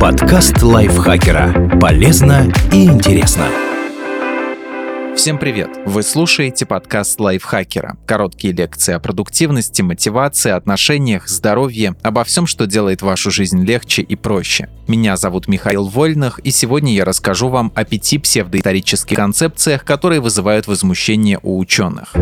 Подкаст лайфхакера. Полезно и интересно. Всем привет! Вы слушаете подкаст лайфхакера. Короткие лекции о продуктивности, мотивации, отношениях, здоровье, обо всем, что делает вашу жизнь легче и проще. Меня зовут Михаил Вольных, и сегодня я расскажу вам о пяти псевдоисторических концепциях, которые вызывают возмущение у ученых.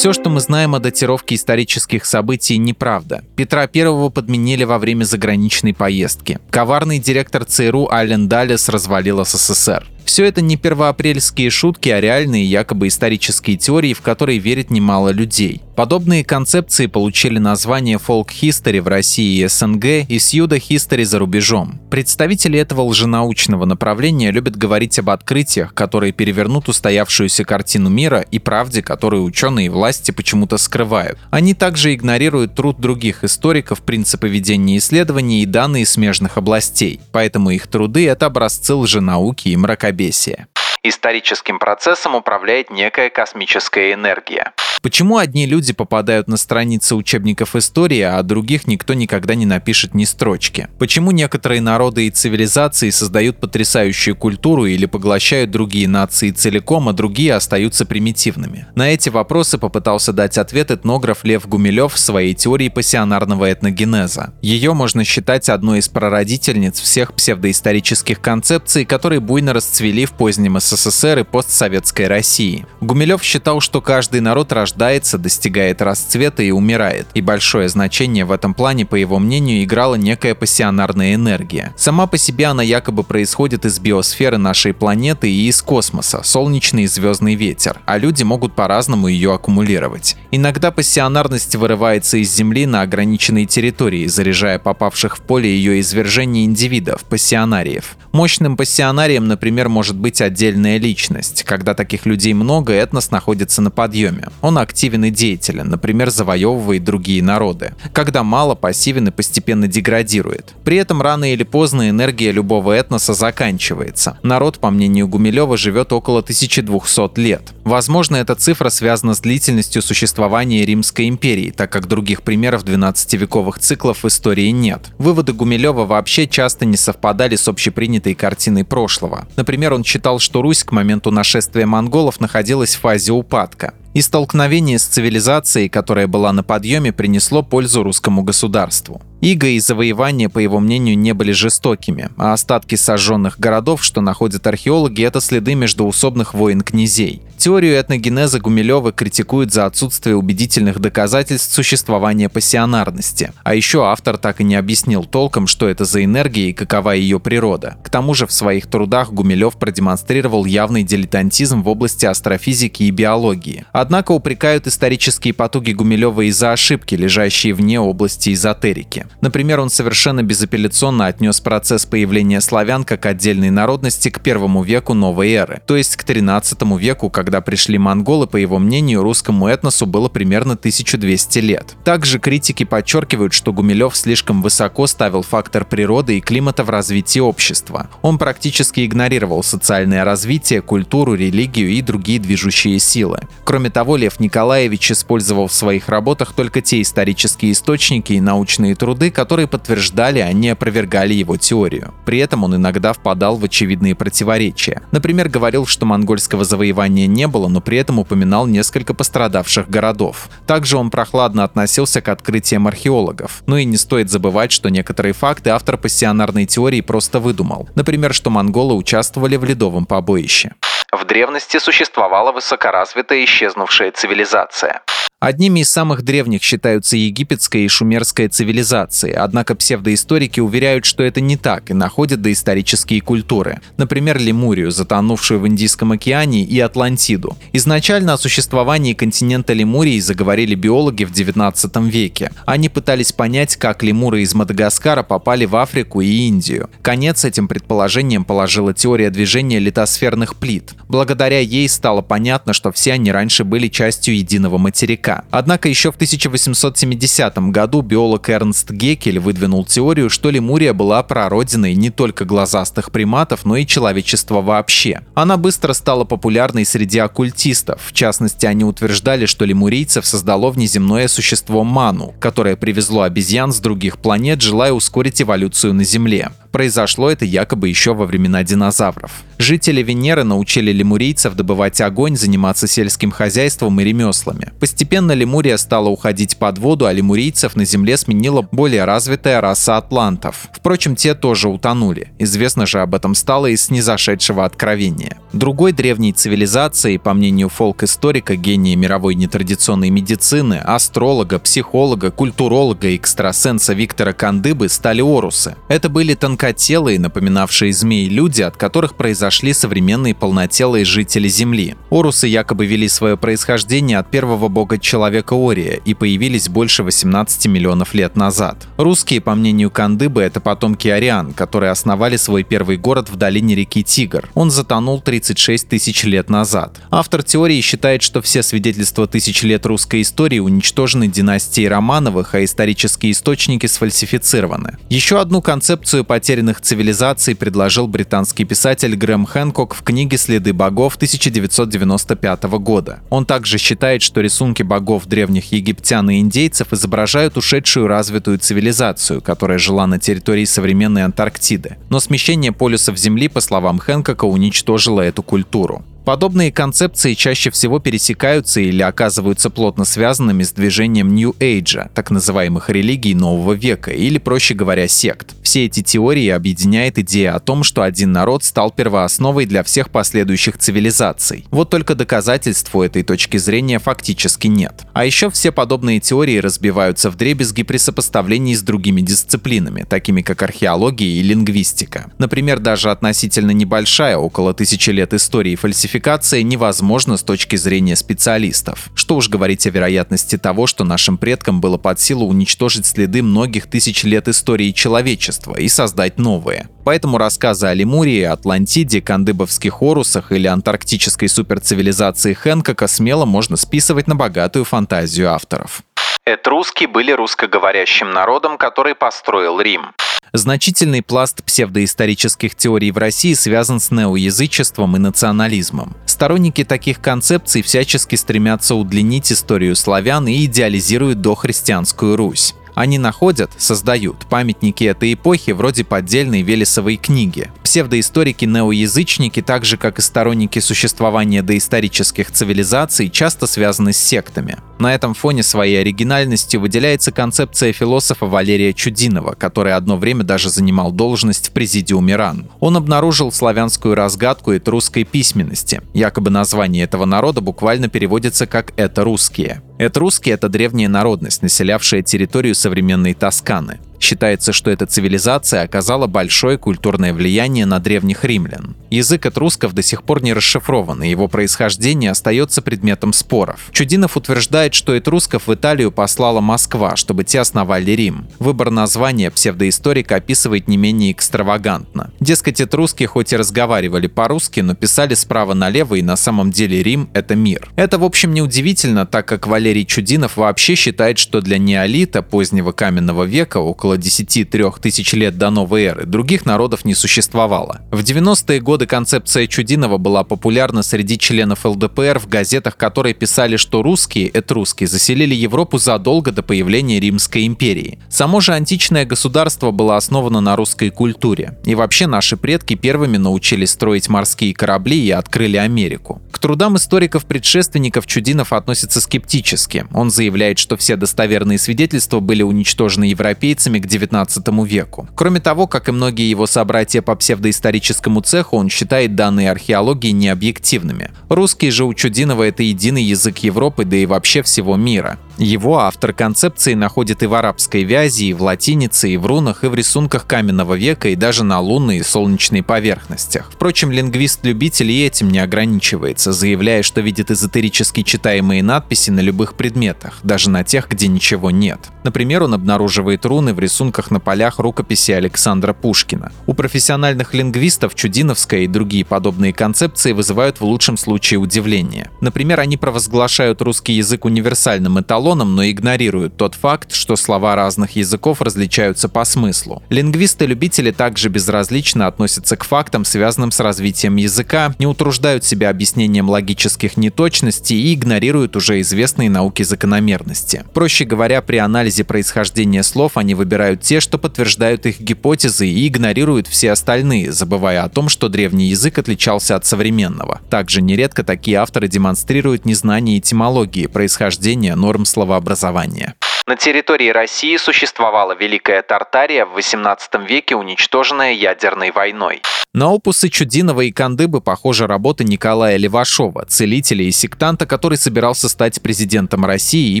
Все, что мы знаем о датировке исторических событий, неправда. Петра I подменили во время заграничной поездки. Коварный директор ЦРУ Ален Далес развалил СССР. Все это не первоапрельские шутки, а реальные якобы исторические теории, в которые верит немало людей. Подобные концепции получили название фолк-хистори в России и СНГ и сьюдо-хистори за рубежом. Представители этого лженаучного направления любят говорить об открытиях, которые перевернут устоявшуюся картину мира и правде, которую ученые и власти почему-то скрывают. Они также игнорируют труд других историков, принципы ведения исследований и данные смежных областей, поэтому их труды — это образцы лженауки и мракобесия. Историческим процессом управляет некая космическая энергия. Почему одни люди попадают на страницы учебников истории, а других никто никогда не напишет ни строчки? Почему некоторые народы и цивилизации создают потрясающую культуру или поглощают другие нации целиком, а другие остаются примитивными? На эти вопросы попытался дать ответ этнограф Лев Гумилев в своей теории пассионарного этногенеза. Ее можно считать одной из прародительниц всех псевдоисторических концепций, которые буйно расцвели в позднем СССР и постсоветской России. Гумилев считал, что каждый народ рождается достигает расцвета и умирает. И большое значение в этом плане, по его мнению, играла некая пассионарная энергия. Сама по себе она якобы происходит из биосферы нашей планеты и из космоса, солнечный и звездный ветер, а люди могут по-разному ее аккумулировать. Иногда пассионарность вырывается из Земли на ограниченной территории, заряжая попавших в поле ее извержения индивидов, пассионариев. Мощным пассионарием, например, может быть отдельная личность. Когда таких людей много, этнос находится на подъеме. Он активен и деятелен, например, завоевывает другие народы. Когда мало, пассивен и постепенно деградирует. При этом рано или поздно энергия любого этноса заканчивается. Народ, по мнению Гумилева, живет около 1200 лет. Возможно, эта цифра связана с длительностью существования Римской империи, так как других примеров 12-вековых циклов в истории нет. Выводы Гумилева вообще часто не совпадали с общепринятой картиной прошлого. Например, он считал, что Русь к моменту нашествия монголов находилась в фазе упадка. И столкновение с цивилизацией, которая была на подъеме, принесло пользу русскому государству. Иго и завоевания, по его мнению, не были жестокими, а остатки сожженных городов, что находят археологи, это следы междоусобных войн князей. Теорию этногенеза Гумилева критикует за отсутствие убедительных доказательств существования пассионарности. А еще автор так и не объяснил толком, что это за энергия и какова ее природа. К тому же в своих трудах Гумилев продемонстрировал явный дилетантизм в области астрофизики и биологии. Однако упрекают исторические потуги Гумилева из-за ошибки, лежащие вне области эзотерики. Например, он совершенно безапелляционно отнес процесс появления славян как отдельной народности к первому веку новой эры, то есть к 13 веку, когда пришли монголы, по его мнению, русскому этносу было примерно 1200 лет. Также критики подчеркивают, что Гумилев слишком высоко ставил фактор природы и климата в развитии общества. Он практически игнорировал социальное развитие, культуру, религию и другие движущие силы. Кроме того, Лев Николаевич использовал в своих работах только те исторические источники и научные труды, которые подтверждали, а не опровергали его теорию. При этом он иногда впадал в очевидные противоречия. Например, говорил, что монгольского завоевания не было, но при этом упоминал несколько пострадавших городов. Также он прохладно относился к открытиям археологов. Ну и не стоит забывать, что некоторые факты автор пассионарной теории просто выдумал. Например, что монголы участвовали в ледовом побоище. В древности существовала высокоразвитая исчезнувшая цивилизация. Одними из самых древних считаются египетская и шумерская цивилизации, однако псевдоисторики уверяют, что это не так и находят доисторические культуры, например, Лемурию, затонувшую в Индийском океане, и Атлантиду. Изначально о существовании континента Лемурии заговорили биологи в 19 веке. Они пытались понять, как лемуры из Мадагаскара попали в Африку и Индию. Конец этим предположениям положила теория движения литосферных плит. Благодаря ей стало понятно, что все они раньше были частью единого материка языка. Однако еще в 1870 году биолог Эрнст Гекель выдвинул теорию, что Лемурия была прародиной не только глазастых приматов, но и человечества вообще. Она быстро стала популярной среди оккультистов. В частности, они утверждали, что лемурийцев создало внеземное существо Ману, которое привезло обезьян с других планет, желая ускорить эволюцию на Земле. Произошло это якобы еще во времена динозавров. Жители Венеры научили лемурийцев добывать огонь, заниматься сельским хозяйством и ремеслами. Постепенно Лемурия стала уходить под воду, а лемурийцев на Земле сменила более развитая раса атлантов. Впрочем, те тоже утонули. Известно же об этом стало из снизошедшего откровения. Другой древней цивилизацией, по мнению фолк-историка, гения мировой нетрадиционной медицины, астролога, психолога, культуролога и экстрасенса Виктора Кандыбы стали орусы. Это были тонкотелые, напоминавшие змеи люди, от которых произошли современные полнотелые жители Земли. Орусы якобы вели свое происхождение от первого бога человека Ория и появились больше 18 миллионов лет назад. Русские, по мнению Кандыбы, это потомки ариан, которые основали свой первый город в долине реки Тигр. Он затонул 36 тысяч лет назад. Автор теории считает, что все свидетельства тысяч лет русской истории уничтожены династией Романовых, а исторические источники сфальсифицированы. Еще одну концепцию потерянных цивилизаций предложил британский писатель Грэм Хэнкок в книге «Следы богов» 1995 года. Он также считает, что рисунки богов древних египтян и индейцев изображают ушедшую развитую цивилизацию, которая жила на территории современной Антарктиды. Но смещение полюсов Земли, по словам Хэнкока, уничтожило эту культуру. Подобные концепции чаще всего пересекаются или оказываются плотно связанными с движением New Age, так называемых религий нового века, или, проще говоря, сект. Все эти теории объединяет идея о том, что один народ стал первоосновой для всех последующих цивилизаций. Вот только доказательств у этой точки зрения фактически нет. А еще все подобные теории разбиваются в дребезги при сопоставлении с другими дисциплинами, такими как археология и лингвистика. Например, даже относительно небольшая, около тысячи лет истории фальсификации фальсификация невозможна с точки зрения специалистов. Что уж говорить о вероятности того, что нашим предкам было под силу уничтожить следы многих тысяч лет истории человечества и создать новые. Поэтому рассказы о Лемурии, Атлантиде, Кандыбовских Орусах или антарктической суперцивилизации Хэнкока смело можно списывать на богатую фантазию авторов. Этруски были русскоговорящим народом, который построил Рим. Значительный пласт псевдоисторических теорий в России связан с неоязычеством и национализмом. Сторонники таких концепций всячески стремятся удлинить историю славян и идеализируют дохристианскую Русь. Они находят, создают памятники этой эпохи вроде поддельной Велесовой книги. Псевдоисторики-неоязычники, так же как и сторонники существования доисторических цивилизаций, часто связаны с сектами. На этом фоне своей оригинальностью выделяется концепция философа Валерия Чудинова, который одно время даже занимал должность в президиуме РАН. Он обнаружил славянскую разгадку этрусской письменности. Якобы название этого народа буквально переводится как «это русские». Этрусские — это древняя народность, населявшая территорию современной Тосканы. Считается, что эта цивилизация оказала большое культурное влияние на древних римлян. Язык этрусков до сих пор не расшифрован, и его происхождение остается предметом споров. Чудинов утверждает, что этрусков в Италию послала Москва, чтобы те основали Рим. Выбор названия псевдоисторик описывает не менее экстравагантно. Дескать, этруски хоть и разговаривали по-русски, но писали справа налево, и на самом деле Рим — это мир. Это, в общем, неудивительно, так как Валерий Чудинов вообще считает, что для неолита позднего каменного века, около около 10-3 тысяч лет до новой эры, других народов не существовало. В 90-е годы концепция Чудинова была популярна среди членов ЛДПР в газетах, которые писали, что русские, этрусские, заселили Европу задолго до появления Римской империи. Само же античное государство было основано на русской культуре. И вообще наши предки первыми научились строить морские корабли и открыли Америку. К трудам историков-предшественников Чудинов относится скептически. Он заявляет, что все достоверные свидетельства были уничтожены европейцами к XIX веку. Кроме того, как и многие его собратья по псевдоисторическому цеху, он считает данные археологии необъективными. Русский же у Чудинова это единый язык Европы, да и вообще всего мира. Его автор концепции находит и в арабской вязи, и в латинице, и в рунах, и в рисунках каменного века, и даже на лунной и солнечной поверхностях. Впрочем, лингвист-любитель и этим не ограничивается, заявляя, что видит эзотерически читаемые надписи на любых предметах, даже на тех, где ничего нет. Например, он обнаруживает руны в рисунках на полях рукописи Александра Пушкина. У профессиональных лингвистов чудиновская и другие подобные концепции вызывают в лучшем случае удивление. Например, они провозглашают русский язык универсальным эталоном, но игнорируют тот факт, что слова разных языков различаются по смыслу. Лингвисты-любители также безразлично относятся к фактам, связанным с развитием языка, не утруждают себя объяснением логических неточностей и игнорируют уже известные науки закономерности. Проще говоря, при анализе происхождения слов они выбирают те, что подтверждают их гипотезы и игнорируют все остальные, забывая о том, что древний язык отличался от современного. Также нередко такие авторы демонстрируют незнание этимологии, происхождения норм словообразования. На территории России существовала Великая Тартария в XVIII веке, уничтоженная ядерной войной. На опусы Чудинова и Кандыбы похожа работа Николая Левашова, целителя и сектанта, который собирался стать президентом России и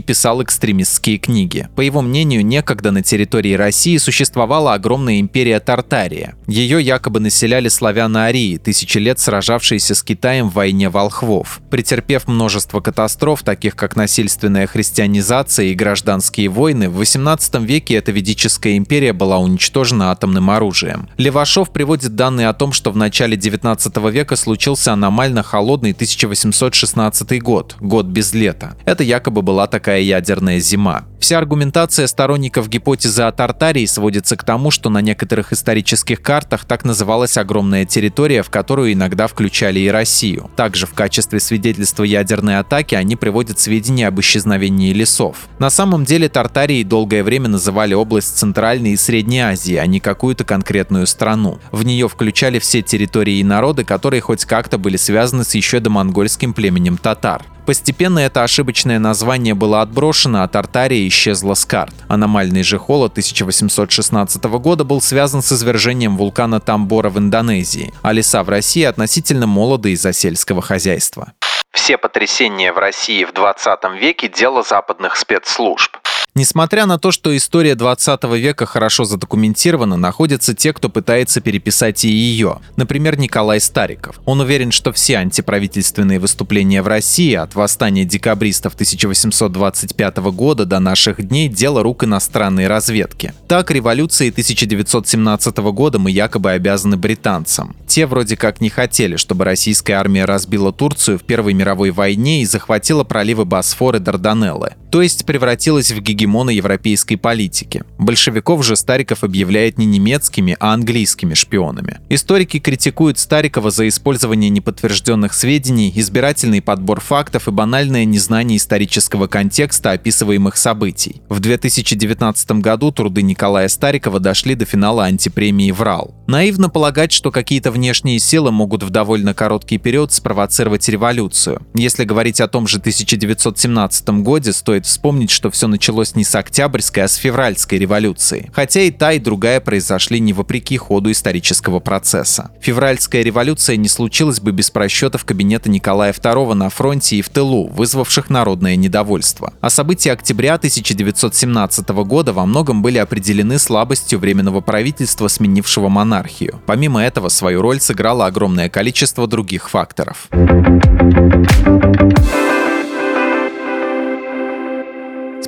писал экстремистские книги. По его мнению, некогда на территории России существовала огромная империя Тартария. Ее якобы населяли славяно-арии, тысячи лет сражавшиеся с Китаем в войне волхвов. Претерпев множество катастроф, таких как насильственная христианизация и гражданские войны, в 18 веке эта ведическая империя была уничтожена атомным оружием. Левашов приводит данные о том, что в начале 19 века случился аномально холодный 1816 год, год без лета. Это якобы была такая ядерная зима. Вся аргументация сторонников гипотезы о Тартарии сводится к тому, что на некоторых исторических картах так называлась огромная территория, в которую иногда включали и Россию. Также в качестве свидетельства ядерной атаки они приводят сведения об исчезновении лесов. На самом деле Тартарией долгое время называли область Центральной и Средней Азии, а не какую-то конкретную страну. В нее включали все территории и народы, которые хоть как-то были связаны с еще домонгольским племенем татар. Постепенно это ошибочное название было отброшено, а Тартария исчезла с карт. Аномальный же холод 1816 года был связан с извержением вулкана Тамбора в Индонезии, а леса в России относительно молоды из-за сельского хозяйства. Все потрясения в России в 20 веке – дело западных спецслужб. Несмотря на то, что история 20 века хорошо задокументирована, находятся те, кто пытается переписать и ее. Например, Николай Стариков. Он уверен, что все антиправительственные выступления в России от восстания декабристов 1825 года до наших дней – дело рук иностранной разведки. Так, революции 1917 года мы якобы обязаны британцам. Те вроде как не хотели, чтобы российская армия разбила Турцию в Первой мировой войне и захватила проливы Босфор и Дарданеллы. То есть превратилась в гегемона европейской политики. Большевиков же Стариков объявляет не немецкими, а английскими шпионами. Историки критикуют Старикова за использование неподтвержденных сведений, избирательный подбор фактов и банальное незнание исторического контекста описываемых событий. В 2019 году труды Николая Старикова дошли до финала антипремии «Врал». Наивно полагать, что какие-то внешние силы могут в довольно короткий период спровоцировать революцию. Если говорить о том же 1917 годе, стоит вспомнить, что все началось не с Октябрьской, а с Февральской революции. Хотя и та, и другая произошли не вопреки ходу исторического процесса. Февральская революция не случилась бы без просчетов кабинета Николая II на фронте и в тылу, вызвавших народное недовольство. А события октября 1917 года во многом были определены слабостью Временного правительства, сменившего монархию. Помимо этого, свою роль сыграло огромное количество других факторов.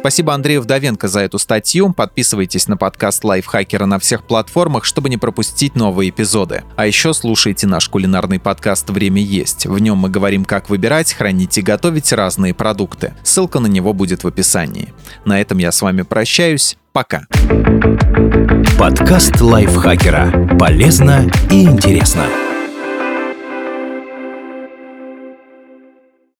Спасибо Андрею Вдовенко за эту статью. Подписывайтесь на подкаст Лайфхакера на всех платформах, чтобы не пропустить новые эпизоды. А еще слушайте наш кулинарный подкаст «Время есть». В нем мы говорим, как выбирать, хранить и готовить разные продукты. Ссылка на него будет в описании. На этом я с вами прощаюсь. Пока. Подкаст Лайфхакера. Полезно и интересно.